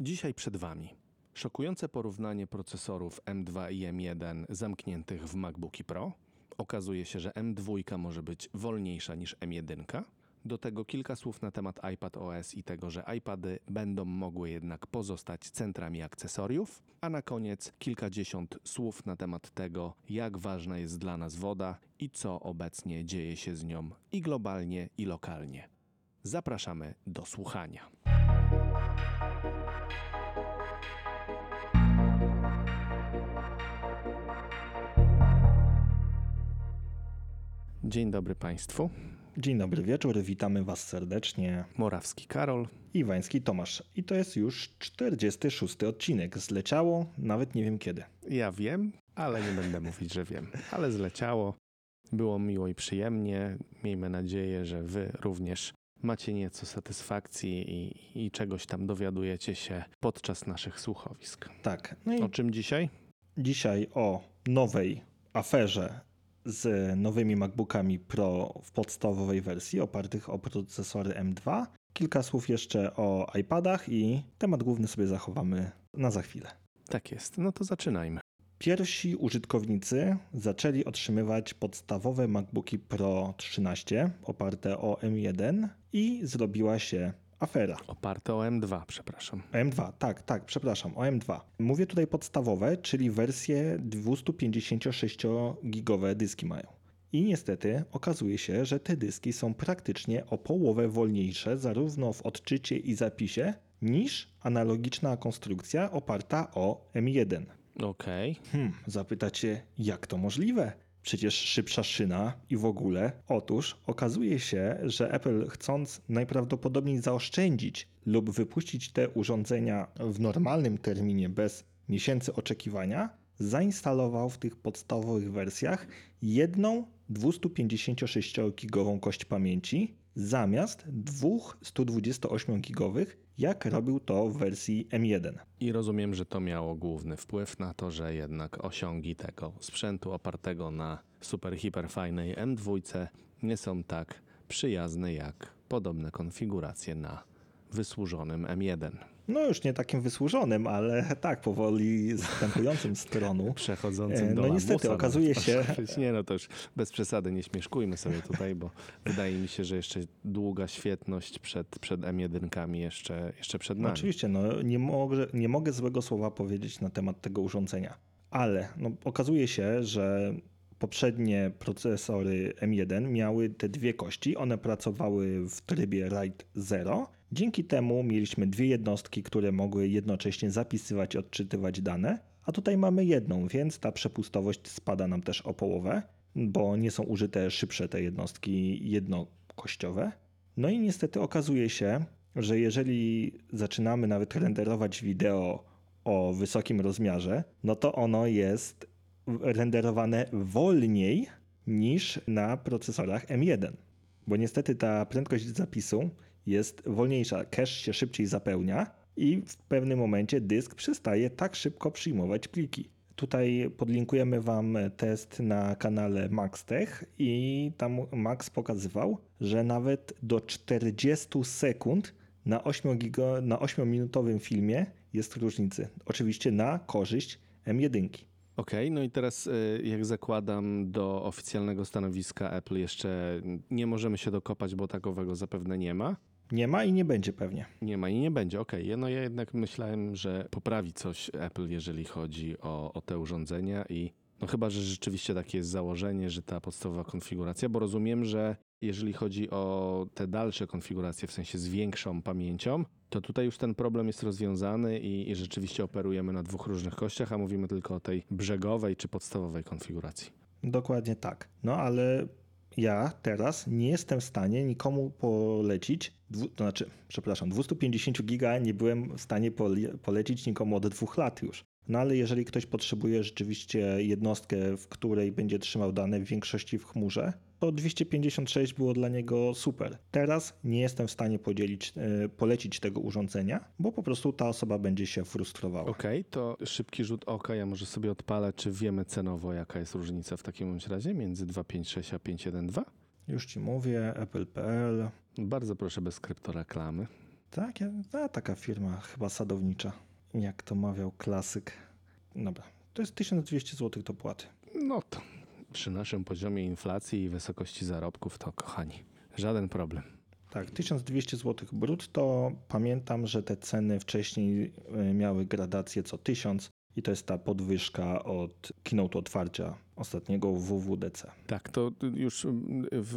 Dzisiaj przed Wami szokujące porównanie procesorów M2 i M1 zamkniętych w MacBooki Pro. Okazuje się, że M2 może być wolniejsza niż M1. Do tego kilka słów na temat iPad OS i tego, że iPady będą mogły jednak pozostać centrami akcesoriów. A na koniec kilkadziesiąt słów na temat tego, jak ważna jest dla nas woda i co obecnie dzieje się z nią i globalnie, i lokalnie. Zapraszamy do słuchania. Dzień dobry Państwu. Dzień dobry wieczór, witamy Was serdecznie. Morawski Karol. Iwański Tomasz. I to jest już 46 odcinek. Zleciało, nawet nie wiem kiedy. Ja wiem, ale nie będę mówić, że wiem. Ale zleciało. Było miło i przyjemnie. Miejmy nadzieję, że Wy również macie nieco satysfakcji i, i czegoś tam dowiadujecie się podczas naszych słuchowisk. Tak. No i O czym dzisiaj? dzisiaj o nowej aferze z nowymi MacBookami Pro w podstawowej wersji opartych o procesory M2. Kilka słów jeszcze o iPadach i temat główny sobie zachowamy na za chwilę. Tak jest. No to zaczynajmy. Pierwsi użytkownicy zaczęli otrzymywać podstawowe MacBooki Pro 13 oparte o M1 i zrobiła się afera. Oparte o M2, przepraszam. O M2, tak, tak, przepraszam, o M2. Mówię tutaj podstawowe, czyli wersje 256-gigowe dyski mają. I niestety okazuje się, że te dyski są praktycznie o połowę wolniejsze, zarówno w odczycie i zapisie, niż analogiczna konstrukcja oparta o M1. Okej. Hmm, zapytacie, jak to możliwe? Przecież szybsza szyna i w ogóle. Otóż okazuje się, że Apple chcąc najprawdopodobniej zaoszczędzić lub wypuścić te urządzenia w normalnym terminie bez miesięcy oczekiwania, zainstalował w tych podstawowych wersjach jedną 256-gigową kość pamięci zamiast dwóch 128-gigowych, jak robił to w wersji M1. I rozumiem, że to miało główny wpływ na to, że jednak osiągi tego sprzętu opartego na super hiperfajnej M2 nie są tak przyjazne jak podobne konfiguracje na wysłużonym M1. No już nie takim wysłużonym, ale tak powoli zstępującym z tronu. Przechodzącym E, do no niestety, okazuje się-. Nie no, to już bez przesady, nie śmieszkujmy sobie tutaj, bo wydaje mi się, że jeszcze długa świetność przed, przed M1 jeszcze, jeszcze przed No nami. oczywiście, no, nie, mogę, nie mogę złego słowa powiedzieć na temat tego urządzenia, ale no, okazuje się, że poprzednie procesory M1 miały te dwie kości, one pracowały w trybie RAID 0. Dzięki temu mieliśmy dwie jednostki, które mogły jednocześnie zapisywać i odczytywać dane, a tutaj mamy jedną, więc ta przepustowość spada nam też o połowę, bo nie są użyte szybsze te jednostki jednokościowe. No i niestety okazuje się, że jeżeli zaczynamy nawet renderować wideo o wysokim rozmiarze, no to ono jest renderowane wolniej niż na procesorach M1. Bo niestety ta prędkość zapisu jest wolniejsza, cache się szybciej zapełnia i w pewnym momencie dysk przestaje tak szybko przyjmować pliki. Tutaj podlinkujemy Wam test na kanale MaxTech i tam Max pokazywał, że nawet do 40 sekund na 8, giga, na 8-minutowym filmie jest różnicy. Oczywiście na korzyść M1. Okej, no i teraz y, jak zakładam do oficjalnego stanowiska Apple jeszcze nie możemy się dokopać, bo takowego zapewne nie ma. Nie ma i nie będzie pewnie. Nie ma i nie będzie, okej. No ja jednak myślałem, że poprawi coś Apple, jeżeli chodzi o, o te urządzenia i no chyba, że rzeczywiście takie jest założenie, że ta podstawowa konfiguracja, bo rozumiem, że jeżeli chodzi o te dalsze konfiguracje, w sensie z większą pamięcią, to tutaj już ten problem jest rozwiązany i, i rzeczywiście operujemy na dwóch różnych kościach, a mówimy tylko o tej brzegowej czy podstawowej konfiguracji. Dokładnie tak. No ale ja teraz nie jestem w stanie nikomu polecić, dwu, to znaczy, przepraszam, 250 giga nie byłem w stanie pole, polecić nikomu od dwóch lat już. No ale jeżeli ktoś potrzebuje rzeczywiście jednostkę, w której będzie trzymał dane w większości w chmurze, to 256 było dla niego super. Teraz nie jestem w stanie podzielić, e, polecić tego urządzenia, bo po prostu ta osoba będzie się frustrowała. Okej, to szybki rzut oka, ja może sobie odpalę, czy wiemy cenowo, jaka jest różnica w takim razie między 256 a 512? Już ci mówię, apple.pl. Bardzo proszę bez kryptoreklamy. Tak, ja, ta, taka firma chyba sadownicza, jak to mawiał klasyk. Dobra, to jest 1200 zł do płaty. No to przy naszym poziomie inflacji i wysokości zarobków to kochani, żaden problem. Tak, 1200 zł brutto. Pamiętam, że te ceny wcześniej y, miały gradację co 1000 i to jest ta podwyżka od keynote otwarcia ostatniego WWDC. Tak, to już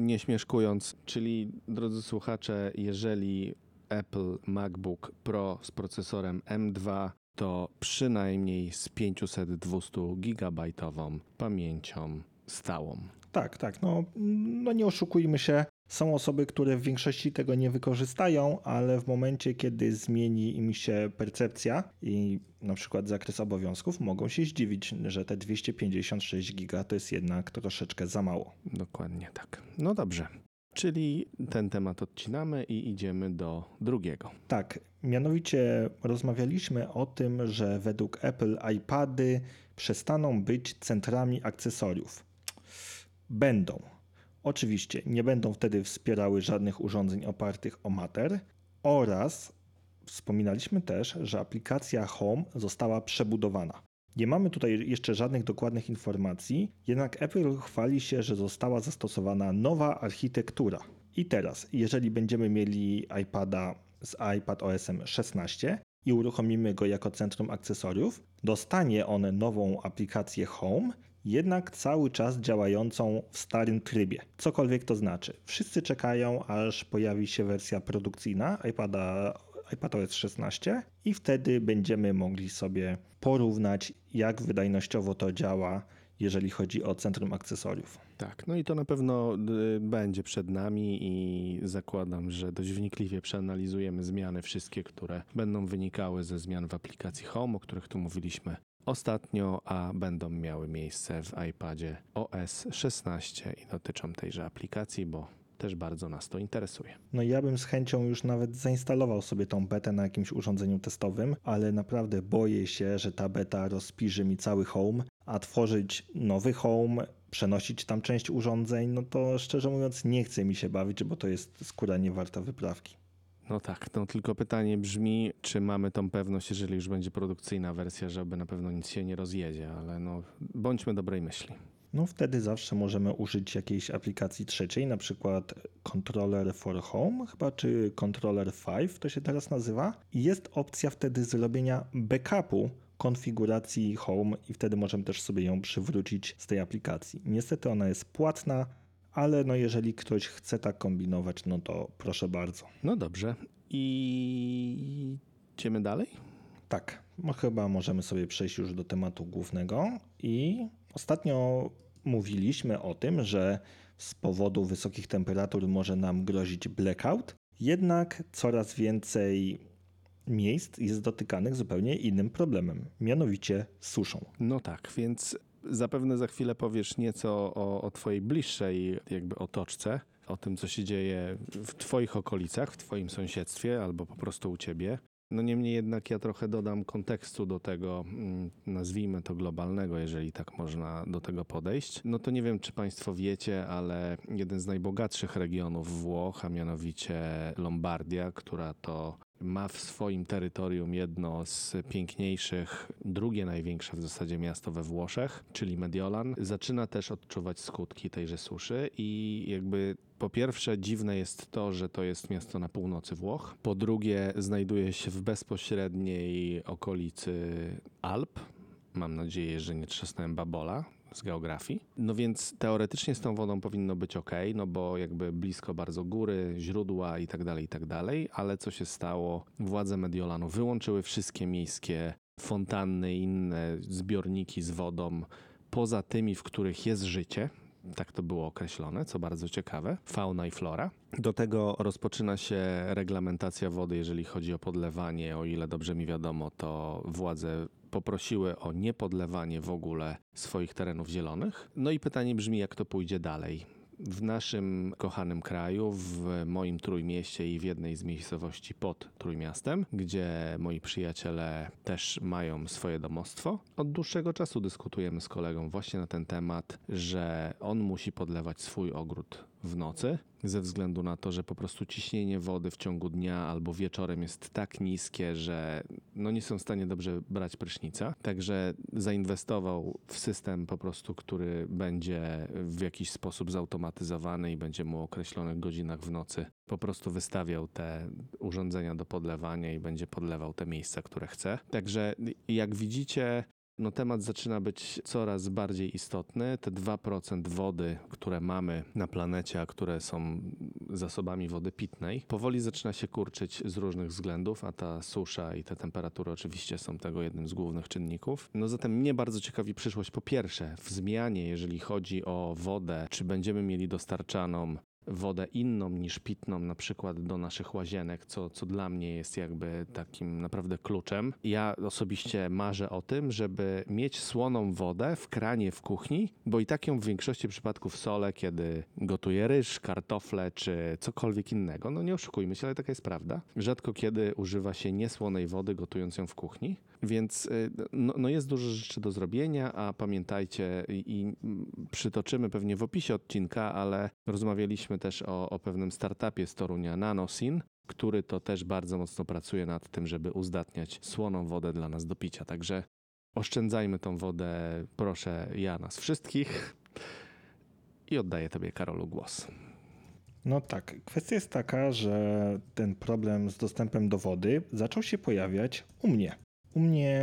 nie śmieszkując, czyli drodzy słuchacze, jeżeli Apple MacBook Pro z procesorem M2 to przynajmniej z 500-200 gigabajtową pamięcią stałą. Tak, tak, no, no nie oszukujmy się. Są osoby, które w większości tego nie wykorzystają, ale w momencie, kiedy zmieni im się percepcja i na przykład zakres obowiązków, mogą się zdziwić, że te 256 giga to jest jednak troszeczkę za mało. Dokładnie tak. No dobrze. Czyli ten temat odcinamy i idziemy do drugiego. Tak, mianowicie rozmawialiśmy o tym, że według Apple iPady przestaną być centrami akcesoriów. Będą. Oczywiście nie będą wtedy wspierały żadnych urządzeń opartych o Matter oraz wspominaliśmy też, że aplikacja Home została przebudowana. Nie mamy tutaj jeszcze żadnych dokładnych informacji, jednak Apple chwali się, że została zastosowana nowa architektura. I teraz, jeżeli będziemy mieli iPada z iPad OS 16 i uruchomimy go jako centrum akcesoriów, dostanie on nową aplikację Home, jednak cały czas działającą w starym trybie. Cokolwiek to znaczy. Wszyscy czekają, aż pojawi się wersja produkcyjna iPada iPadOS 16 i wtedy będziemy mogli sobie porównać, jak wydajnościowo to działa, jeżeli chodzi o centrum akcesoriów. Tak, no i to na pewno y, będzie przed nami i zakładam, że dość wnikliwie przeanalizujemy zmiany wszystkie, które będą wynikały ze zmian w aplikacji Home, o których tu mówiliśmy ostatnio, a będą miały miejsce w iPadzie OS 16 i dotyczą tejże aplikacji, bo też bardzo nas to interesuje. No ja bym z chęcią już nawet zainstalował sobie tą betę na jakimś urządzeniu testowym, ale naprawdę boję się, że ta beta rozpisze mi cały home, a tworzyć nowy home, przenosić tam część urządzeń, no to szczerze mówiąc nie chce mi się bawić, bo to jest skóra nie warta wyprawki. No tak, no tylko pytanie brzmi, czy mamy tą pewność, jeżeli już będzie produkcyjna wersja, żeby na pewno nic się nie rozjedzie, ale no bądźmy dobrej myśli. No wtedy zawsze możemy użyć jakiejś aplikacji trzeciej, na przykład Controller for Home, chyba czy Controller 5 to się teraz nazywa. I jest opcja wtedy zrobienia backupu konfiguracji Home i wtedy możemy też sobie ją przywrócić z tej aplikacji. Niestety ona jest płatna, ale no jeżeli ktoś chce tak kombinować, no to proszę bardzo. No dobrze. I idziemy dalej? Tak, no chyba możemy sobie przejść już do tematu głównego. I ostatnio mówiliśmy o tym, że z powodu wysokich temperatur może nam grozić blackout, jednak coraz więcej miejsc jest dotykanych zupełnie innym problemem, mianowicie suszą. No tak, więc zapewne za chwilę powiesz nieco o, o twojej bliższej jakby otoczce, o tym, co się dzieje w twoich okolicach, w twoim sąsiedztwie albo po prostu u ciebie. No niemniej jednak ja trochę dodam kontekstu do tego, mm, nazwijmy to globalnego, jeżeli tak można do tego podejść. No to nie wiem, czy Państwo wiecie, ale jeden z najbogatszych regionów Włoch, a mianowicie Lombardia, która to ma w swoim terytorium jedno z piękniejszych, drugie największe w zasadzie miasto we Włoszech, czyli Mediolan, zaczyna też odczuwać skutki tejże suszy i jakby po pierwsze dziwne jest to, że to jest miasto na północy Włoch, po drugie znajduje się w bezpośredniej okolicy Alp, mam nadzieję, że nie trzasnąłem babola z geografii. No więc teoretycznie z tą wodą powinno być ok, no bo jakby blisko bardzo góry, źródła i tak dalej, i tak dalej, ale co się stało? Władze Mediolanu wyłączyły wszystkie miejskie fontanny i inne zbiorniki z wodą poza tymi, w których jest życie. Tak to było określone, co bardzo ciekawe. Fauna i flora. Do tego rozpoczyna się reglamentacja wody, jeżeli chodzi o podlewanie. O ile dobrze mi wiadomo, to władze poprosiły o niepodlewanie w ogóle swoich terenów zielonych. No i pytanie brzmi, jak to pójdzie dalej. W naszym kochanym kraju, w moim trójmieście i w jednej z miejscowości pod trójmiastem, gdzie moi przyjaciele też mają swoje domostwo, od dłuższego czasu dyskutujemy z kolegą właśnie na ten temat, że on musi podlewać swój ogród w nocy, ze względu na to, że po prostu ciśnienie wody w ciągu dnia albo wieczorem jest tak niskie, że no nie są w stanie dobrze brać prysznica. Także zainwestował w system po prostu, który będzie w jakiś sposób zautomatyzowany i będzie mu o określonych godzinach w nocy po prostu wystawiał te urządzenia do podlewania i będzie podlewał te miejsca, które chce. Także jak widzicie, no temat zaczyna być coraz bardziej istotny. Te 2% wody, które mamy na planecie, a które są zasobami wody pitnej, powoli zaczyna się kurczyć z różnych względów, a ta susza i te temperatury oczywiście są tego jednym z głównych czynników. No zatem mnie bardzo ciekawi przyszłość po pierwsze w zmianie, jeżeli chodzi o wodę, czy będziemy mieli dostarczaną wodę inną niż pitną, na przykład do naszych łazienek, co, co dla mnie jest jakby takim naprawdę kluczem. Ja osobiście marzę o tym, żeby mieć słoną wodę w kranie w kuchni, bo i tak ją w większości przypadków solę, kiedy gotuję ryż, kartofle czy cokolwiek innego. No nie oszukujmy się, ale taka jest prawda. Rzadko kiedy używa się niesłonej wody gotując ją w kuchni, więc y, no, no jest dużo rzeczy do zrobienia, a pamiętajcie i, przytoczymy pewnie w opisie odcinka, ale rozmawialiśmy też o, o pewnym startupie z Torunia, Nanosin, który to też bardzo mocno pracuje nad tym, żeby uzdatniać słoną wodę dla nas do picia. Także oszczędzajmy tą wodę, proszę ja nas wszystkich. I oddaję Tobie, Karolu, głos. No tak, kwestia jest taka, że ten problem z dostępem do wody zaczął się pojawiać u mnie. U mnie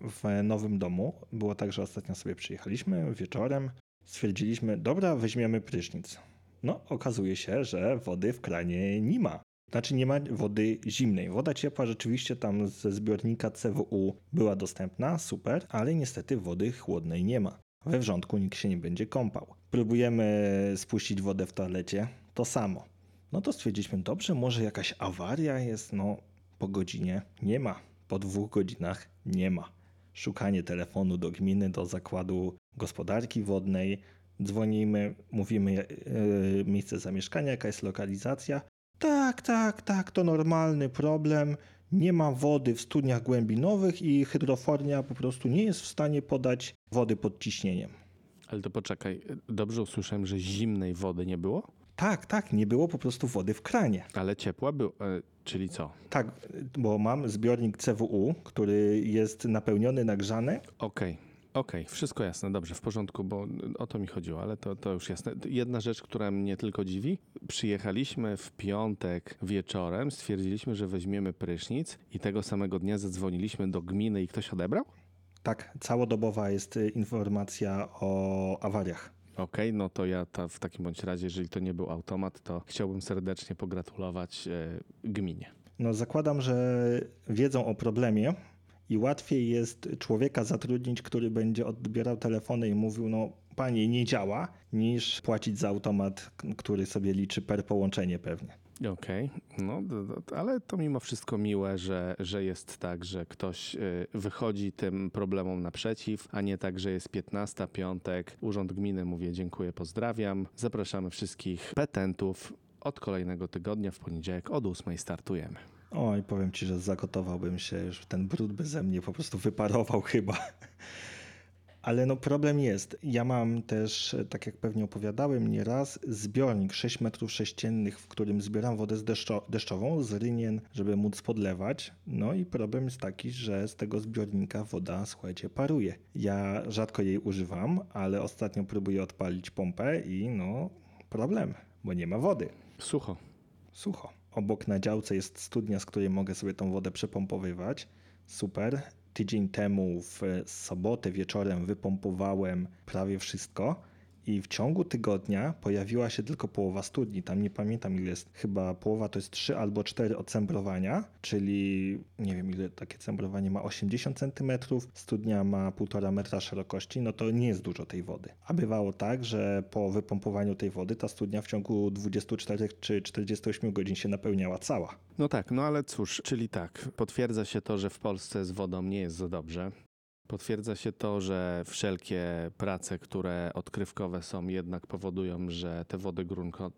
w nowym domu było tak, że ostatnio sobie przyjechaliśmy wieczorem, stwierdziliśmy, dobra, weźmiemy prysznic. No, okazuje się, że wody w kranie nie ma. Znaczy nie ma wody zimnej. Woda ciepła rzeczywiście tam ze zbiornika CWU była dostępna, super, ale niestety wody chłodnej nie ma. We wrzątku nikt się nie będzie kąpał. Próbujemy spuścić wodę w toalecie, to samo. No to stwierdziliśmy, dobrze, może jakaś awaria jest, no po godzinie nie ma, po dwóch godzinach nie ma. Szukanie telefonu do gminy, do zakładu gospodarki wodnej, dzwonimy, mówimy yy, miejsce zamieszkania, jaka jest lokalizacja. Tak, tak, tak, to normalny problem. Nie ma wody w studniach głębinowych i hydrofornia po prostu nie jest w stanie podać wody pod ciśnieniem. Ale to poczekaj, dobrze usłyszałem, że zimnej wody nie było? Tak, tak, nie było po prostu wody w kranie. Ale ciepła była, e, czyli co? Tak, bo mam zbiornik CWU, który jest napełniony, nagrzany. Okej. Okej, wszystko jasne, dobrze, w porządku, bo o to mi chodziło, ale to, to już jasne. Jedna rzecz, która mnie tylko dziwi, przyjechaliśmy w piątek wieczorem, stwierdziliśmy, że weźmiemy prysznic i tego samego dnia zadzwoniliśmy do gminy i ktoś odebrał? Tak, całodobowa jest y, informacja o awariach. Okej, no to ja ta, w takim bądź razie, jeżeli to nie był automat, to chciałbym serdecznie pogratulować e, gminie. No zakładam, że wiedzą o problemie i łatwiej jest człowieka zatrudnić, który będzie odbierał telefony i mówił, no panie, nie działa, niż płacić za automat, który sobie liczy per połączenie pewnie. Okej, no d- d- ale to mimo wszystko miłe, że, że jest tak, że ktoś y, wychodzi tym problemom naprzeciw, a nie tak, że jest 15, piątek, Urząd Gminy mówię dziękuję, pozdrawiam. Zapraszamy wszystkich petentów. Od kolejnego tygodnia w poniedziałek od 8 startujemy. Oj, powiem ci, że zagotowałbym się, już ten brud by ze mnie po prostu wyparował chyba. Ale no problem jest. Ja mam też, tak jak pewnie opowiadałem nieraz, zbiornik 6 metrów sześciennych, w którym zbieram wodę z deszczo- deszczową z rynien, żeby móc podlewać. No i problem jest taki, że z tego zbiornika woda, słuchajcie, paruje. Ja rzadko jej używam, ale ostatnio próbuję odpalić pompę i no problem, bo nie ma wody Sucho. sucho. Obok na działce jest studnia, z której mogę sobie tą wodę przepompowywać. Super. Tydzień temu w sobotę wieczorem wypompowałem prawie wszystko i w ciągu tygodnia pojawiła się tylko połowa studni. Tam nie pamiętam ile jest, chyba połowa to jest 3 albo 4 ocembrowania, czyli nie wiem ile takie cembrowanie ma 80 cm, studnia ma 1,5 metra szerokości, no to nie jest dużo tej wody. A bywało tak, że po wypompowaniu tej wody ta studnia w ciągu 24 czy 48 godzin się napełniała cała. No tak, no ale cóż, czyli tak, potwierdza się to, że w Polsce z wodą nie jest za dobrze. Potwierdza się to, że wszelkie prace, które odkrywkowe są, jednak powodują, że te wody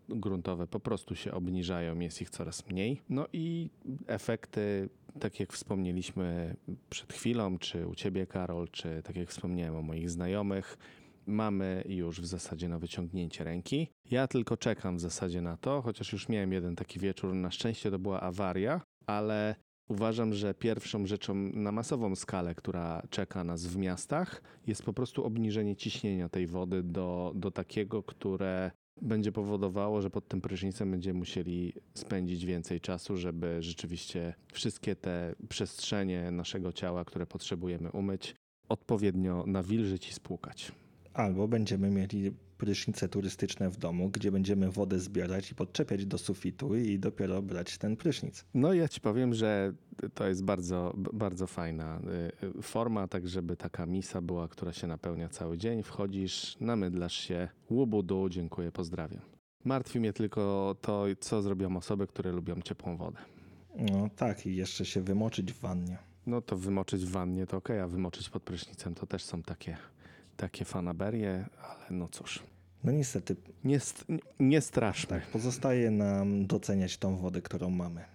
gruntowe po prostu się obniżają, jest ich coraz mniej. No i efekty, tak jak wspomnieliśmy przed chwilą, czy u ciebie, Karol, czy tak jak wspomniałem o moich znajomych, mamy już w zasadzie na wyciągnięcie ręki. Ja tylko czekam w zasadzie na to, chociaż już miałem jeden taki wieczór. Na szczęście to była awaria, ale uważam, że pierwszą rzeczą na masową skalę, która czeka nas w miastach, jest po prostu obniżenie ciśnienia tej wody do, do takiego, które będzie powodowało, że pod tym prysznicem będziemy musieli spędzić więcej czasu, żeby rzeczywiście wszystkie te przestrzenie naszego ciała, które potrzebujemy umyć, odpowiednio nawilżyć i spłukać. Albo będziemy mieli prysznice turystyczne w domu, gdzie będziemy wodę zbierać i podczepiać do sufitu i dopiero brać ten prysznic. No ja ci powiem, że to jest bardzo, bardzo fajna y, forma, tak żeby taka misa była, która się napełnia cały dzień. Wchodzisz, namydlasz się, łubudu, dziękuję, pozdrawiam. Martwi mnie tylko to, co zrobią osoby, które lubią ciepłą wodę. No tak, i jeszcze się wymoczyć w wannie. No to wymoczyć w wannie to okej, a wymoczyć pod prysznicem to też są takie, takie fanaberie, ale no cóż, No niestety, nie, nie straszmy. tak, pozostaje nam doceniać tą wodę, którą mamy.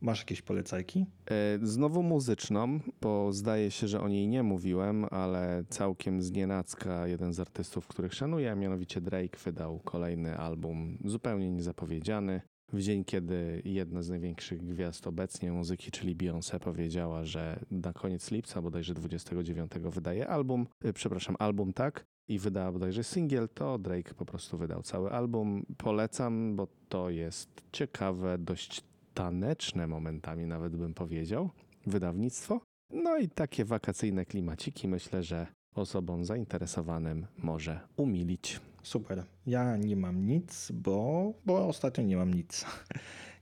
Masz jakieś polecajki? E, Znowu muzyczną, bo zdaje się, że o niej nie mówiłem, ale całkiem znienacka jeden z artystów, których szanuję, a mianowicie Drake wydał kolejny album zupełnie niezapowiedziany. W dzień, kiedy jedna z największych gwiazd obecnie muzyki, czyli Beyoncé, powiedziała, że na koniec lipca, bodajże 29, wydaje album, e, przepraszam, album tak, i wydała bodajże singiel, to Drake po prostu wydał cały album. Polecam, bo to jest ciekawe, dość taneczne momentami nawet bym powiedział, wydawnictwo. No i takie wakacyjne klimaciki myślę, że osobom zainteresowanym może umilić. Super. Ja nie mam nic, bo, bo ostatnio nie mam nic.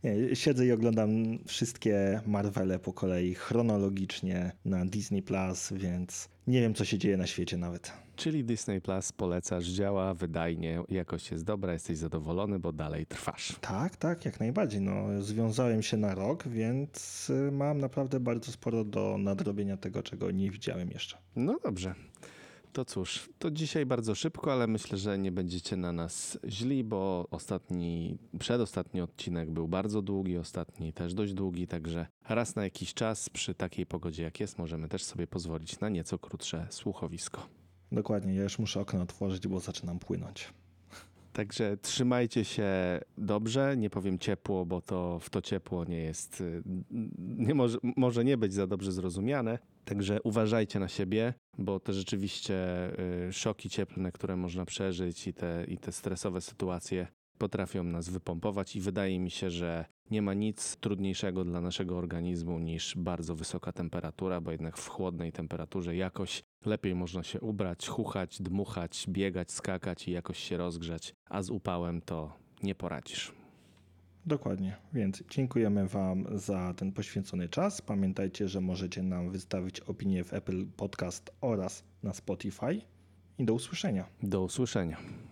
Nie, siedzę i oglądam wszystkie Marvele po kolei chronologicznie na Disney Plus, więc nie wiem, co się dzieje na świecie nawet. Czyli Disney Plus polecasz, działa wydajnie, jakość jest dobra, jesteś zadowolony, bo dalej trwasz. Tak, tak, jak najbardziej. No, związałem się na rok, więc y, mam naprawdę bardzo sporo do nadrobienia tego, czego nie widziałem jeszcze. No dobrze. To cóż, to dzisiaj bardzo szybko, ale myślę, że nie będziecie na nas źli, bo ostatni, przedostatni odcinek był bardzo długi, ostatni też dość długi, także raz na jakiś czas przy takiej pogodzie jak jest możemy też sobie pozwolić na nieco krótsze słuchowisko. Dokładnie, ja już muszę okno otworzyć, bo zaczynam płynąć. Także trzymajcie się dobrze, nie powiem ciepło, bo to w to ciepło nie jest, y, nie może, może nie być za dobrze zrozumiane. Także uważajcie na siebie, bo te rzeczywiście y, szoki cieplne, które można przeżyć i te, i te stresowe sytuacje potrafią nas wypompować i wydaje mi się, że nie ma nic trudniejszego dla naszego organizmu niż bardzo wysoka temperatura, bo jednak w chłodnej temperaturze jakoś lepiej można się ubrać, chuchać, dmuchać, biegać, skakać i jakoś się rozgrzać, a z upałem to nie poradzisz. Dokładnie, więc dziękujemy Wam za ten poświęcony czas. Pamiętajcie, że możecie nam wystawić opinię w Apple Podcast oraz na Spotify. I do usłyszenia. Do usłyszenia.